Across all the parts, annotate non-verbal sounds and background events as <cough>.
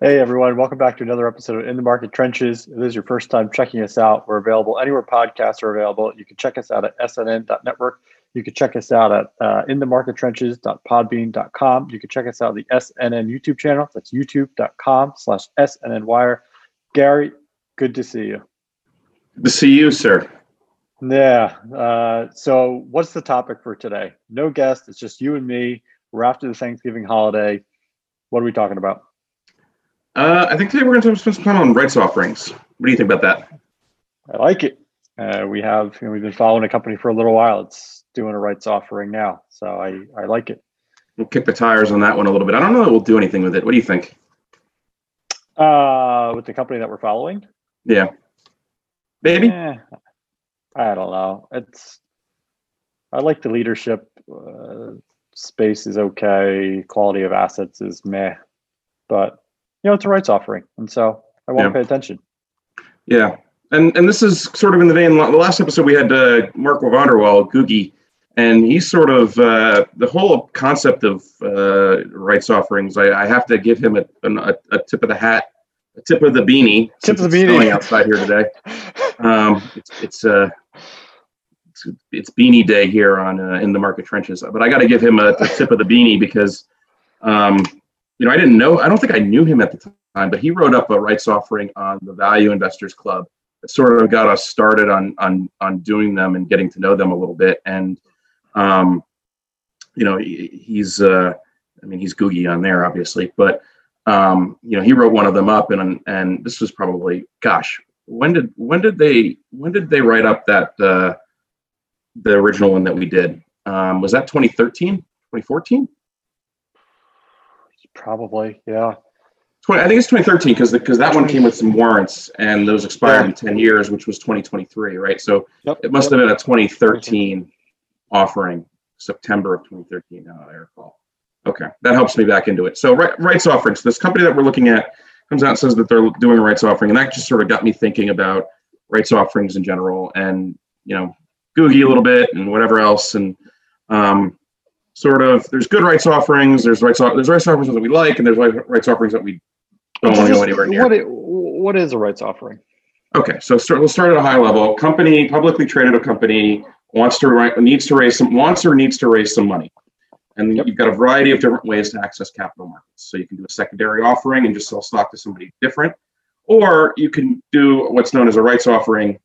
Hey everyone, welcome back to another episode of In the Market Trenches. If this is your first time checking us out, we're available anywhere podcasts are available. You can check us out at snn.network. You can check us out at uh, inthemarkettrenches.podbean.com. You can check us out on the SNN YouTube channel. That's youtube.com slash SNNwire. Gary, good to see you. Good to see you, sir. Yeah. Uh, so what's the topic for today? No guest. It's just you and me. We're after the Thanksgiving holiday. What are we talking about? Uh, I think today we're going to spend some time on rights offerings. What do you think about that? I like it. Uh, we have you know, we've been following a company for a little while. It's doing a rights offering now, so I I like it. We'll kick the tires on that one a little bit. I don't know that we'll do anything with it. What do you think? Uh, with the company that we're following, Yeah, maybe. Eh, I don't know. It's I like the leadership. Uh, space is okay. Quality of assets is meh, but you know it's a rights offering, and so I want to Yeah. pay attention. Yeah, and and this is sort of in the vein. The last episode we had uh, Mark Vanderwall, Googie, and he's sort of uh, the whole concept of uh, rights offerings. I, I have to give him a, a, a tip of the hat, a tip of the beanie. Tip of the it's beanie. outside here today. <laughs> Um, it's it's uh, it's, it's beanie day here on uh, in the market trenches. But I got to give him a, a tip of the beanie because, um, you know, I didn't know. I don't think I knew him at the time, but he wrote up a rights offering on the Value Investors Club. That sort of got us started on on on doing them and getting to know them a little bit. And, um, you know, he, he's uh, I mean, he's Googie on there, obviously, but. Um, you know, he wrote one of them up, and and this was probably, gosh, when did when did they when did they write up that uh, the original one that we did? Um, was that 2013, 2014? Probably, yeah. 20, I think it's 2013 because because that one came with some warrants and those expired in 10 years, which was 2023, right? So Yep. it must have been a 2013 offering, September of 2013. Now I recall. Okay, that helps me back into it. So right, rights offerings. This company that we're looking at comes out and says that they're doing a rights offering, and that just sort of got me thinking about rights offerings in general, and you know, Googie a little bit and whatever else, and um, sort of there's good rights offerings. There's rights there's rights offerings that we like, and there's rights offerings that we don't want to go anywhere near. What i- what is a rights offering? Okay, so start, we'll start at a high level. Company, publicly traded a company wants to needs to raise some wants or needs to raise some money, and Yep. you've got a variety of different ways to access capital markets. So you can do a secondary offering and just sell stock to somebody different, or you can do what's known as a rights offering,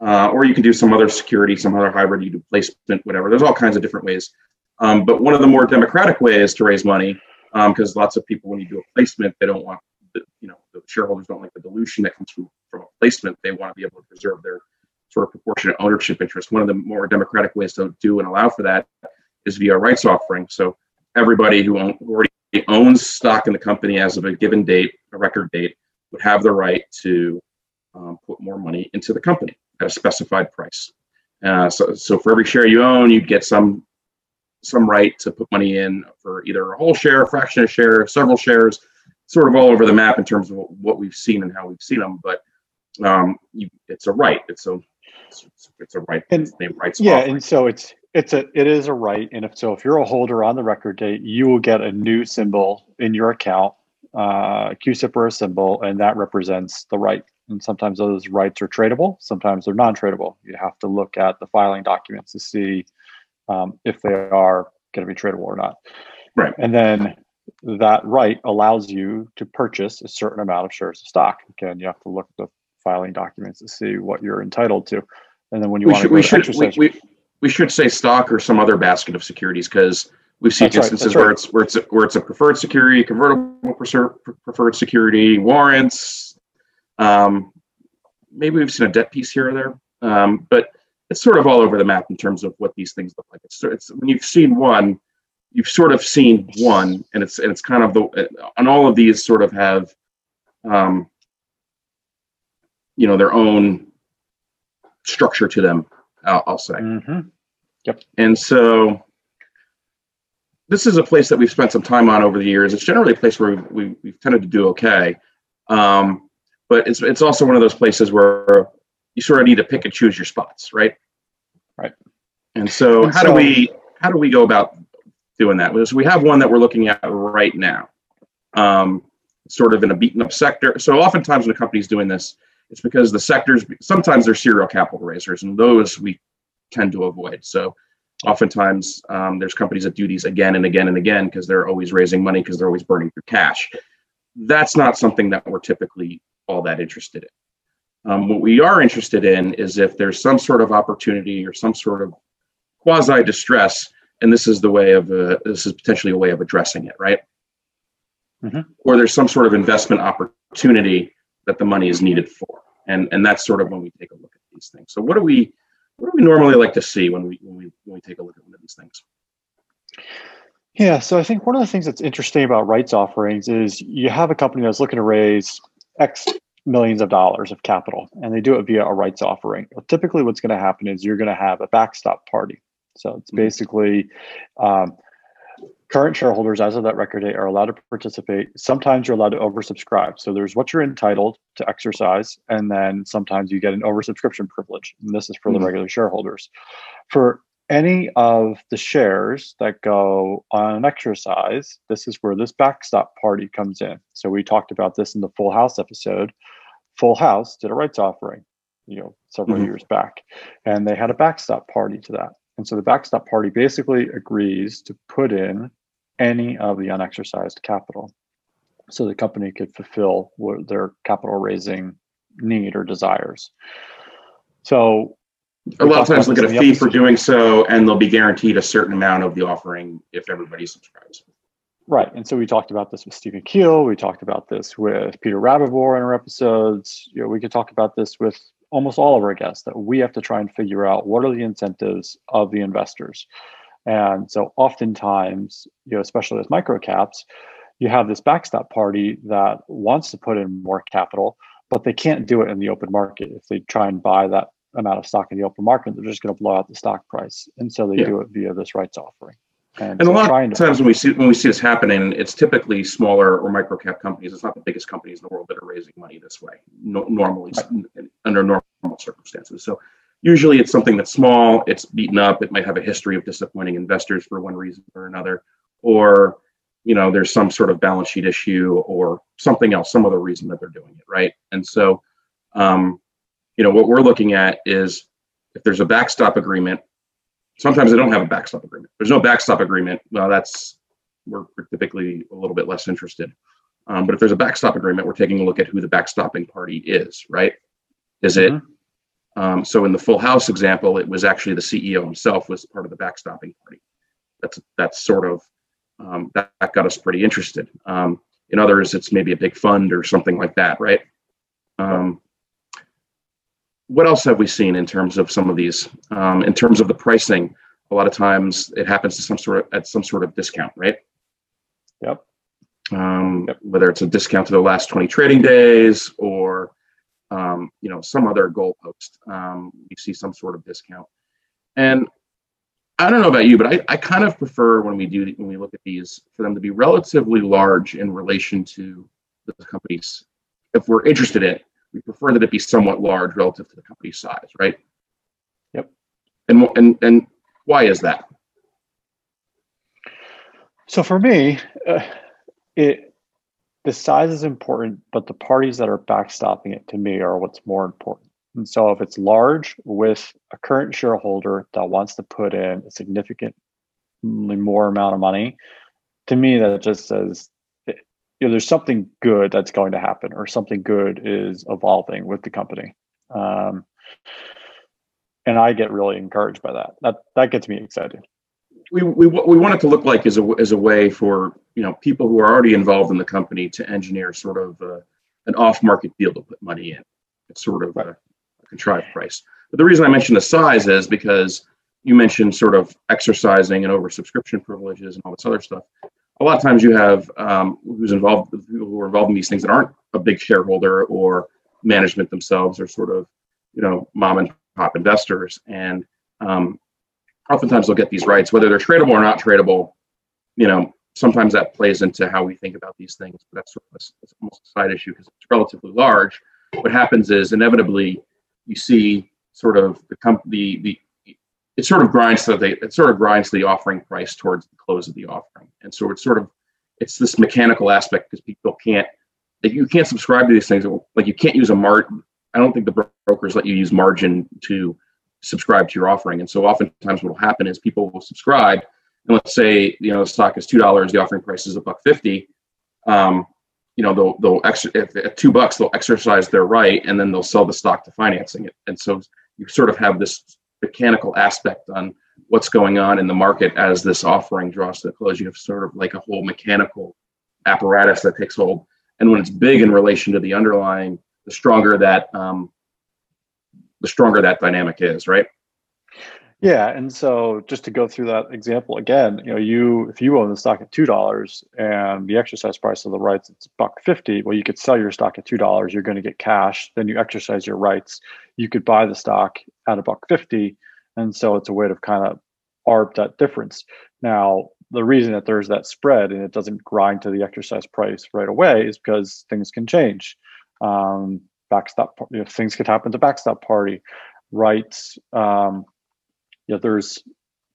uh, or you can do some other security, some other hybrid. You do placement, whatever. There's all kinds of different ways. Um, but one of the more democratic ways to raise money, because lots of people, when you do a placement, they don't want the, you know the shareholders don't like the dilution that comes from from a placement. They want to be able to preserve their sort of proportionate ownership interest. One of the more democratic ways to do and allow for that is via rights offering. So everybody who, own, who already owns stock in the company as of a given date, a record date, would have the right to um, put more money into the company at a specified price. Uh, so, so for every share you own, you'd get some some right to put money in for either a whole share, a fraction of share, several shares, sort of all over the map in terms of what we've seen and how we've seen them. But um, you, it's a right. It's a it's, it's a right. And- It's named rights. Yeah, offering. and so it's it's a it is a right, and if so, if you're a holder on the record date, you will get a new symbol in your account, uh, CUSIP or a symbol, and that represents the right. And sometimes those rights are tradable, sometimes they're non-tradable. You have to look at the filing documents to see um, if they are going to be tradable or not. Right. And then that right allows you to purchase a certain amount of shares of stock. Again, you have to look at the filing documents to see what you're entitled to. And then when you we want should to we should we, exercise, we, we should say stock or some other basket of securities because we've seen That's right, instances right. where it's where it's a, where it's a preferred security, convertible preferred security, warrants. Um, maybe we've seen a debt piece here or there, um, but it's sort of all over the map in terms of what these things look like. It's, it's when you've seen one, you've sort of seen one, and it's and it's kind of the and all of these sort of have um, you know, their own structure to them. I'll, I'll say. Mhm. And so this is a place that we've spent some time on over the years. It's generally a place where we've, we, we've tended to do okay. Um, but it's, it's also one of those places where you sort of need to pick and choose your spots, right? Right. And so And how do we, how do we go about doing that? Because we have one that we're looking at right now. Um, sort of in a beaten up sector. So oftentimes when a company's doing this, it's because the sectors, sometimes they're serial capital raisers and those we tend to avoid. So oftentimes um, there's companies that do these again and again and again because they're always raising money because they're always burning through cash. That's not something that we're typically all that interested in. Um, what we are interested in is if there's some sort of opportunity or some sort of quasi distress, and this is the way of uh, this is potentially a way of addressing it, right? Mhm. Or there's some sort of investment opportunity that the money is needed for, and and that's sort of when we take a look at these things. So what do we what do we normally like to see when we when we when we take a look at one of these things? Yeah, so I think one of the things that's interesting about rights offerings is you have a company that's looking to raise X millions of dollars of capital, and they do it via a rights offering. Well, typically, what's going to happen is you're going to have a backstop party. So it's Mhm. basically um, current shareholders, as of that record date, are allowed to participate. Sometimes you're allowed to oversubscribe. So there's what you're entitled to exercise, and then sometimes you get an oversubscription privilege. And this is for Mhm. the regular shareholders. For any of the shares that go on an exercise, this is where this backstop party comes in. So we talked about this in the Full House episode. Full House did a rights offering, you know, several Mhm. years back, and they had a backstop party to that. And so the backstop party basically agrees to put in any of the unexercised capital, so the company could fulfill what their capital raising need or desires. So A lot of times they'll get a fee for doing so, and they'll be guaranteed a certain amount of the offering if everybody subscribes. Right. And so we talked about this with Stephen Keel. We talked about this with Peter Rabover in our episodes. You know, we could talk about this with almost all of our guests that we have to try and figure out what are the incentives of the investors. And so oftentimes, you know, especially with micro caps, you have this backstop party that wants to put in more capital, but they can't do it in the open market. If they try and buy that amount of stock in the open market, they're just going to blow out the stock price. And so they Yeah. do it via this rights offering. And a so lot of times when we see when we see this happening, it's typically smaller or micro cap companies. It's not the biggest companies in the world that are raising money this way. No, normally, under normal circumstances. So usually it's something that's small. It's beaten up. It might have a history of disappointing investors for one reason or another, or you know there's some sort of balance sheet issue or something else, some other reason that they're doing it, right? And so, um, you know, what we're looking at is if there's a backstop agreement Sometimes they don't have a backstop agreement. There's no backstop agreement. Well, that's we're typically a little bit less interested. Um, but if there's a backstop agreement, we're taking a look at who the backstopping party is, right? Is it Mhm. um, so in the Full House example, it was actually the CEO himself was part of the backstopping party. That's that's sort of um, that, that got us pretty interested. Um, in others, it's maybe a big fund or something like that, right? Um, what else have we seen in terms of some of these? Um, in terms of the pricing, a lot of times it happens to some sort of at some sort of discount, right? Yep. Um, Yep. Whether it's a discount to the last 20 trading days or um, you know some other goalpost, um, you see some sort of discount. And I don't know about you, but I, I kind of prefer when we do when we look at these for them to be relatively large in relation to the companies. If we're interested in we prefer that it be somewhat large relative to the company size, right? Yep. And and and why is that? So for me, uh, it the size is important, but the parties that are backstopping it to me are what's more important. And so if it's large with a current shareholder that wants to put in a significantly more amount of money, to me that just says you know there's something good that's going to happen or something good is evolving with the company. Um, and I get really encouraged by that. That that gets me excited. we, we, what we want it to look like is a, is a way for you know people who are already involved in the company to engineer sort of uh an off-market deal to put money in. It's sort of a, a contrived price. But the reason I mentioned the size is because you mentioned sort of exercising and oversubscription privileges and all this other stuff. A lot of times you have um, who's involved, people who are involved in these things that aren't a big shareholder or management themselves are sort of you know mom and pop investors, and um, oftentimes they'll get these rights whether they're tradable or not tradable. You know, sometimes that plays into how we think about these things. But that's sort of a, almost a side issue because it's relatively large. What happens is inevitably you see sort of the company the, the it sort of grinds to the it sort of grinds the offering price towards the close of the offering, and so it's sort of it's this mechanical aspect because people can't you can't subscribe to these things like you can't use a margin. I don't think the brokers let you use margin to subscribe to your offering, and so oftentimes what will happen is people will subscribe and let's say you know the stock is two dollars, the offering price is a buck fifty. Um, you know they'll they'll ex- at two bucks they'll exercise their right and then they'll sell the stock to financing it. And so you sort of have this mechanical aspect on what's going on in the market as this offering draws to a close. You have sort of like a whole mechanical apparatus that takes hold. And when it's big in relation to the underlying, the stronger that um, the stronger that dynamic is, right? Yeah, and so just to go through that example again, you know, you if you own the stock at two dollars and the exercise price of the rights it's buck fifty, well, you could sell your stock at two dollars. You're going to get cash. Then you exercise your rights. You could buy the stock at a buck fifty, and so it's a way to kind of arb that difference. Now, the reason that there's that spread and it doesn't grind to the exercise price right away is because things can change. Um, backstop, you know, things could happen to backstop party rights. Um, you know, there's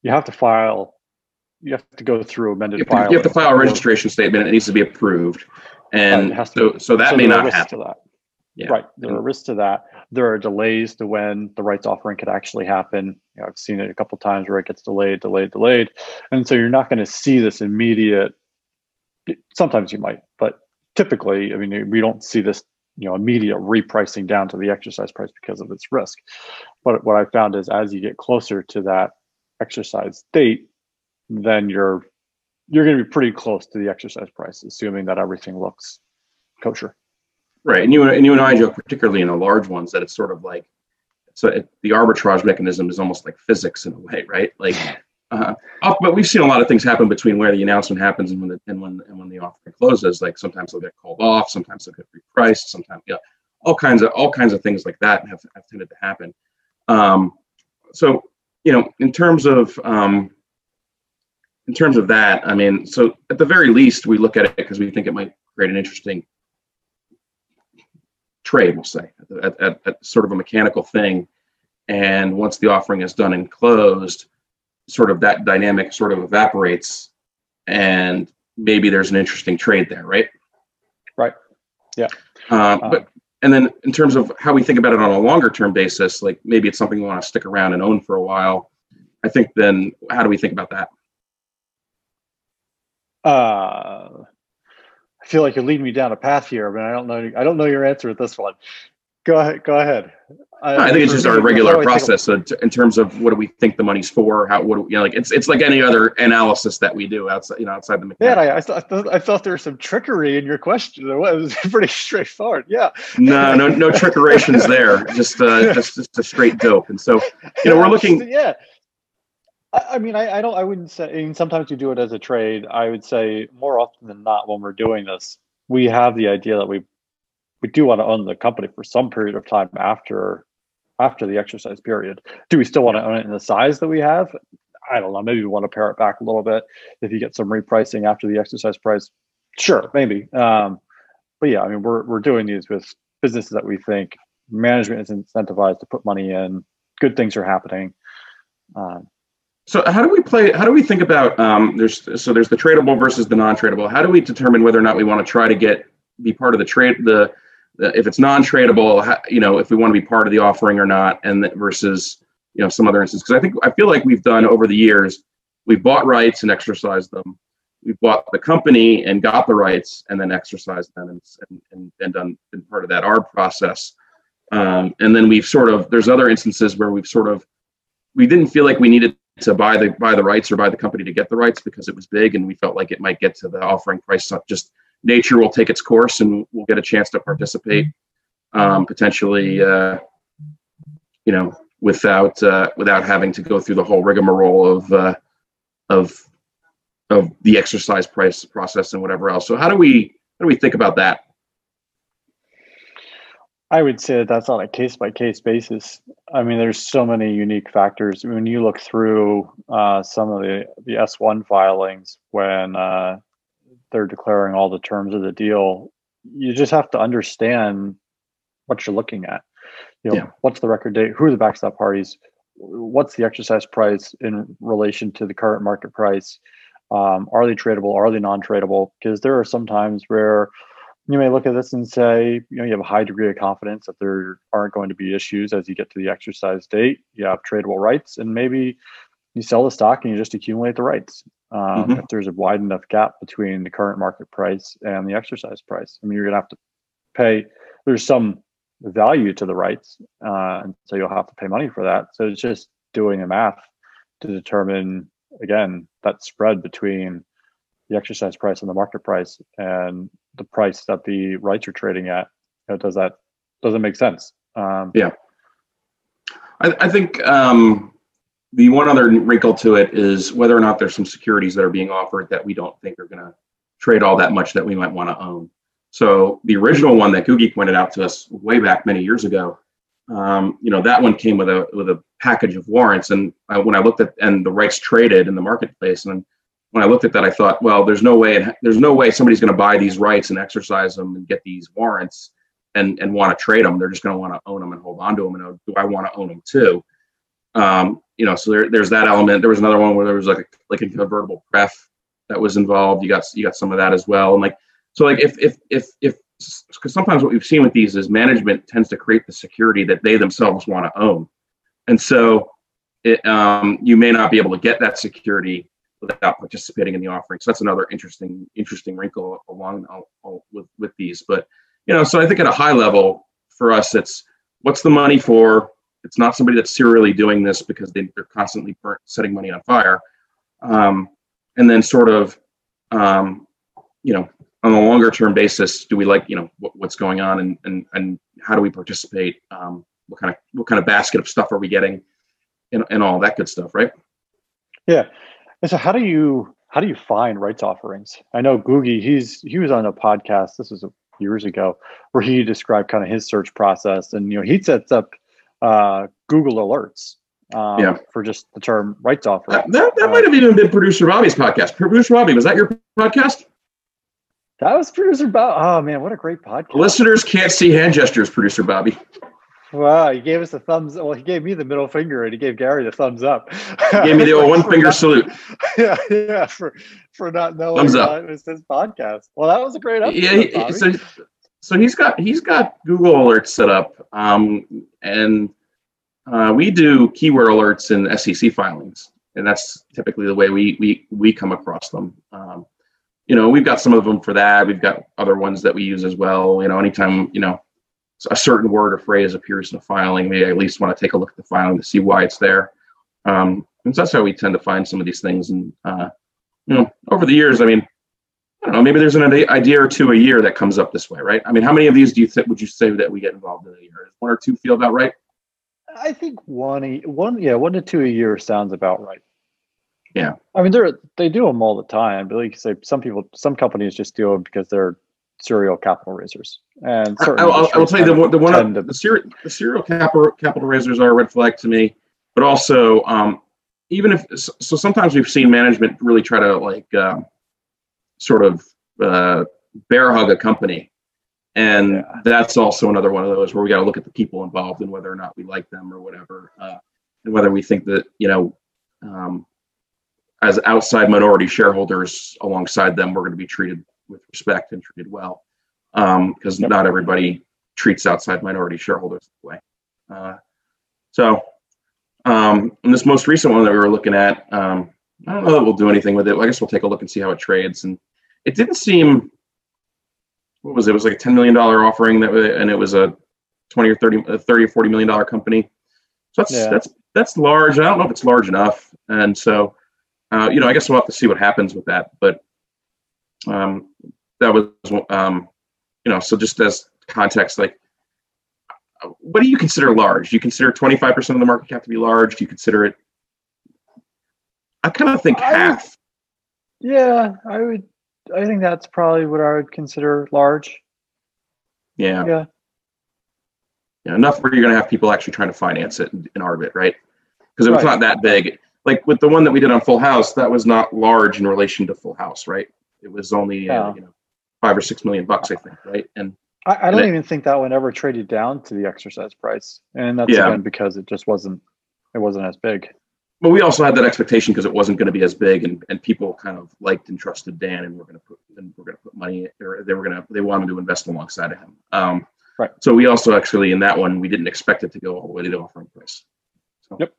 you have to file you have to go through amended you to, you have to file a registration statement it needs to be approved and right, so, so that so may not happen to that. Yeah. Right. There are risks to that. There are delays to when the rights offering could actually happen. You know, I've seen it a couple times where it gets delayed, delayed, delayed. And so you're not going to see this immediate sometimes you might, but typically, I mean, we don't see this, you know, immediate repricing down to the exercise price because of its risk. But what I found is as you get closer to that exercise date, then you're you're going to be pretty close to the exercise price, assuming that everything looks kosher. Right, and you and you and I joke, particularly in the large ones, that it's sort of like so it, the arbitrage mechanism is almost like physics in a way, right? Like, uh, but we've seen a lot of things happen between where the announcement happens and when the and when and when the offering closes. Like sometimes they'll get called off, sometimes they'll get repriced, sometimes yeah, all kinds of all kinds of things like that have, have tended to happen. Um, so you know, in terms of um, in terms of that, I mean, so at the very least, we look at it because we think it might create an interesting trade, we'll say, at, at, at, sort of a mechanical thing. And once the offering is done and closed, sort of that dynamic sort of evaporates, and maybe there's an interesting trade there, right? Right. Yeah. Uh, but and then in terms of how we think about it on a longer term basis, like maybe it's something we want to stick around and own for a while. I think then how do we think about that? Uh, I feel like you're leading me down a path here, but I don't know. I don't know your answer at this one. Go ahead. Go ahead. I, I think it's just our regular process so in terms of what do we think the money's for? How what do, you know like it's it's like any other analysis that we do outside you know outside the mechanics. Yeah, I, I, thought, I thought there was some trickery in your question. It was <laughs> pretty straightforward. Yeah. No, no, no trickerations there. Just uh, <laughs> just just a straight dope. And so you know we're looking. Yeah. I mean, I, I don't. I wouldn't say. I mean, sometimes you do it as a trade. I would say more often than not, when we're doing this, we have the idea that we we do want to own the company for some period of time after after the exercise period. Do we still want to own it in the size that we have? I don't know. Maybe we want to pare it back a little bit if you get some repricing after the exercise price. Sure, maybe. Um, but yeah, I mean, we're we're doing these with businesses that we think management is incentivized to put money in. Good things are happening. Um, so how do we play? How do we think about? Um, there's so there's the tradable versus the non-tradable. How do we determine whether or not we want to try to get be part of the trade the, the if it's non-tradable? you know, if we want to be part of the offering or not, and versus you know some other instances. Because I think I feel like we've done over the years, we've bought rights and exercised them. We've bought the company and got the rights and then exercised them and and, and done been part of that ARB process. Um, and then we've sort of there's other instances where we've sort of we didn't feel like we needed to buy the buy the rights or buy the company to get the rights because it was big and we felt like it might get to the offering price. Just nature will take its course and we'll get a chance to participate um, potentially, uh, you know, without uh, without having to go through the whole rigmarole of uh, of of the exercise price process and whatever else. So how do we how do we think about that? I would say that that's on a case by case basis. I mean, there's so many unique factors. When you look through uh, some of the the S1 filings when uh, they're declaring all the terms of the deal, you just have to understand what you're looking at. You know, Yeah. what's the record date? Who are the backstop parties? What's the exercise price in relation to the current market price? Um, are they tradable? Are they non-tradable? Because there are some times where you may look at this and say, you know, you have a high degree of confidence that there aren't going to be issues as you get to the exercise date. You have tradable rights, and maybe you sell the stock and you just accumulate the rights. Um, Mhm. If there's a wide enough gap between the current market price and the exercise price, I mean, you're going to have to pay. There's some value to the rights, uh, and so you'll have to pay money for that. So it's just doing the math to determine again that spread between the exercise price and the market price and the price that the rights are trading at. You know, does that doesn't make sense? Um, I, I think um, the one other wrinkle to it is whether or not there's some securities that are being offered that we don't think are going to trade all that much that we might want to own. So the original one that Googie pointed out to us way back many years ago, um, you know, that one came with a with a package of warrants. And I, when I looked at and the rights traded in the marketplace, and when I looked at that, I thought, well, there's no way there's no way somebody's going to buy these rights and exercise them and get these warrants and and want to trade them. They're just going to want to own them and hold on to them. And oh, do I want to own them too? Um, you know, so there, there's that element. There was another one where there was like a, like a convertible pref that was involved. You got you got some of that as well. And like so, like if if if if because sometimes what we've seen with these is management tends to create the security that they themselves want to own, and so it, um, you may not be able to get that security without participating in the offering. So that's another interesting interesting wrinkle along with with these. But you know, so I think at a high level for us, it's what's the money for? It's not somebody that's serially doing this because they, they're constantly burnt, setting money on fire. Um, and then sort of, um, you know, on a longer term basis, do we like, you know, what, what's going on and, and, and how do we participate? Um, what kind of, what kind of basket of stuff are we getting and, and all that good stuff, right? Yeah. And so how do you, how do you find rights offerings? I know Googie, he's, he was on a podcast, this was years ago, where he described kind of his search process and, you know, he sets up uh, Google alerts um, Yeah. for just the term rights offering. That, that, that might have even been producer Bobby's podcast. Producer Bobby, was that your podcast? That was producer Bob. Oh man, what a great podcast! Listeners can't see hand gestures, producer Bobby. Wow, he gave us a thumbs. Well, he gave me the middle finger, and he gave Gary the thumbs up. He gave me the <laughs> old one finger not- salute. <laughs> Yeah, yeah, for for not knowing Thumbs up. uh, it was his podcast. Well, that was a great episode. yeah, he- so so he's got he's got Google alerts set up, um, and uh, we do keyword alerts in SEC filings, and that's typically the way we we we come across them. Um, you know, we've got some of them for that. We've got other ones that we use as well. You know, anytime you know a certain word or phrase appears in a filing, we at least want to take a look at the filing to see why it's there. Um, and so that's how we tend to find some of these things. And uh, you know, over the years, I mean, I don't know, maybe there's an idea or two a year that comes up this way, right? I mean, how many of these do you think would you say that we get involved in a year? Does One or two feel about right? I think one, one, yeah, one to two a year sounds about right. Yeah. I mean, they're they do them all the time, but like you say, some people, some companies just do them because they're serial capital raisers, and I, certain I, I will industries tell you the one, the one tend to- the serial the serial capital capital raisers are a red flag to me, but also um, even if so, sometimes we've seen management really try to like um, sort of uh, bear hug a company, and Yeah. that's also another one of those where we got to look at the people involved and whether or not we like them or whatever, uh, and whether we think that you know. Um, as outside minority shareholders alongside them, we're going to be treated with respect and treated well because Yep. not everybody treats outside minority shareholders that way. Uh, so, um, in this most recent one that we were looking at, um, I don't know that we'll do anything with it. I guess we'll take a look and see how it trades. And it didn't seem, what was it? It was like a $10 million offering that, and it was a 20 or 30, a 30 or 40 million dollar company. So that's, Yeah. that's, that's large. I don't know if it's large enough. And so, uh, you know, I guess we'll have to see what happens with that. But um, that was, um, you know, so just as context, like, what do you consider large? Do you consider 25% of the market cap to be large? Do you consider it? I kind of think I would- half. Yeah, I would. I think that's probably what I would consider large. Yeah. Yeah. know, enough where you're going to have people actually trying to finance it in, in Arbit, right? Because it was Right. not that big. Like with the one that we did on Full House, that was not large in relation to Full House, right? It was only uh, you know five or six million bucks, I think, right? And I, I don't And it- even think that one ever traded down to the exercise price, and that's Yeah. again because it just wasn't it wasn't as big. But we also had that expectation because it wasn't going to be as big, and, and people kind of liked and trusted Dan, and we're going to put and we're going to put money, or they were going to they wanted to invest alongside of him. Um, Right. So we also actually in that one we didn't expect it to go all the way to the offering price. So, Yep.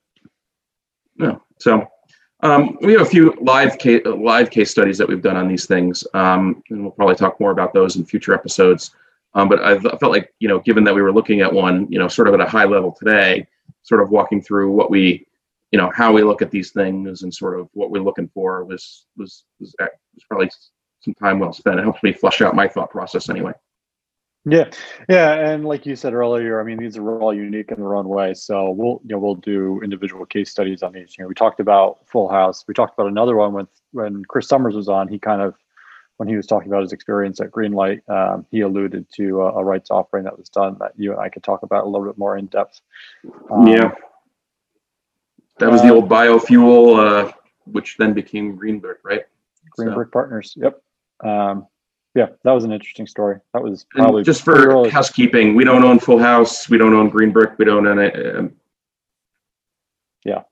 No. So um, we have a few live case live case studies that we've done on these things, um, and we'll probably talk more about those in future episodes. Um, but I felt like you know, given that we were looking at one, you know, sort of at a high level today, sort of walking through what we you know how we look at these things and sort of what we're looking for was was was, was probably some time well spent. It helps me flush out my thought process anyway. Yeah, yeah, and like you said earlier, I mean these are all unique in their own way. So we'll you know we'll do individual case studies on each. You know, we talked about Full House. We talked about another one when when Chris Summers was on. He kind of when he was talking about his experience at Greenlight, um, he alluded to a, a rights offering that was done that you and I could talk about a little bit more in depth. Um, yeah, that was the old biofuel, uh, which then became Green Brick, right? Green So- Partners. Yep. Um, yeah, that was an interesting story. That was And just for early. housekeeping, we don't own Full House. We don't own Green Brick. We don't own it. Um, Yeah.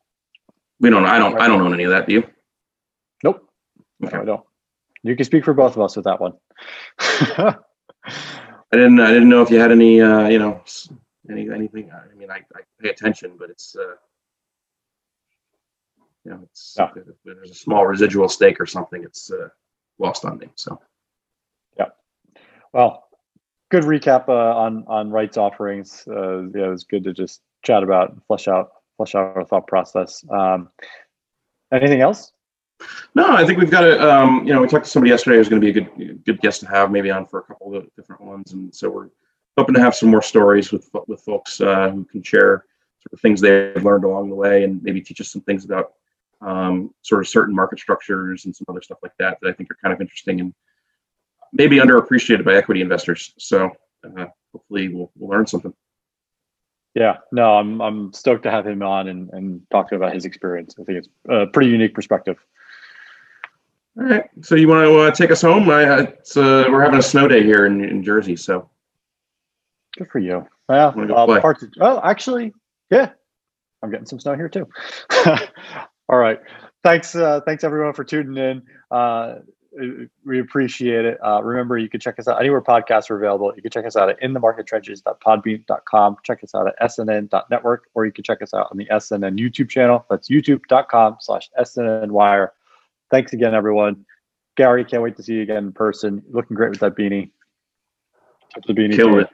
We don't. I don't. I don't own any of that. Do you? Nope. Okay. No, I don't. You can speak for both of us with that one. <laughs> I didn't. I didn't know if you had any. Uh, you know, any anything. I mean, I, I pay attention, but it's. Uh, you know, it's Yeah. if there's a small residual stake or something. It's uh, lost me. So well, good recap uh, on on rights offerings. Uh, yeah, it was good to just chat about, and flesh out, flesh out our thought process. Um, anything else? no, I think we've got a. Um, you know, we talked to somebody yesterday who's going to be a good good guest to have, maybe on for a couple of different ones, and so we're hoping to have some more stories with with folks uh, who can share sort of things they've learned along the way, and maybe teach us some things about um, sort of certain market structures and some other stuff like that that I think are kind of interesting and maybe underappreciated by equity investors. So uh, hopefully we'll, we'll learn something. Yeah, no, I'm I'm stoked to have him on and and talk about his experience. I think it's a pretty unique perspective. All right. So you want to uh, take us home? I, uh, it's, uh, we're having a snow day here in, in Jersey. So Good for you. Well, Wanna go uh, play? parts of, oh, actually, yeah, I'm getting some snow here too. <laughs> All right. Thanks. Uh, thanks everyone for tuning in. Uh, we appreciate it. Uh, remember, you can check us out anywhere podcasts are available. You can check us out at inthemarkettrenches.podbean.com. Check us out at snn.network, or you can check us out on the SNN YouTube channel. That's youtube.com slash SNNwire. Thanks again, everyone. Gary, can't wait to see you again in person. Looking great with that beanie. Tip the beanie. you. it.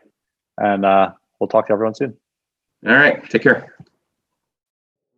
And uh, we'll talk to everyone soon. all right. Take care.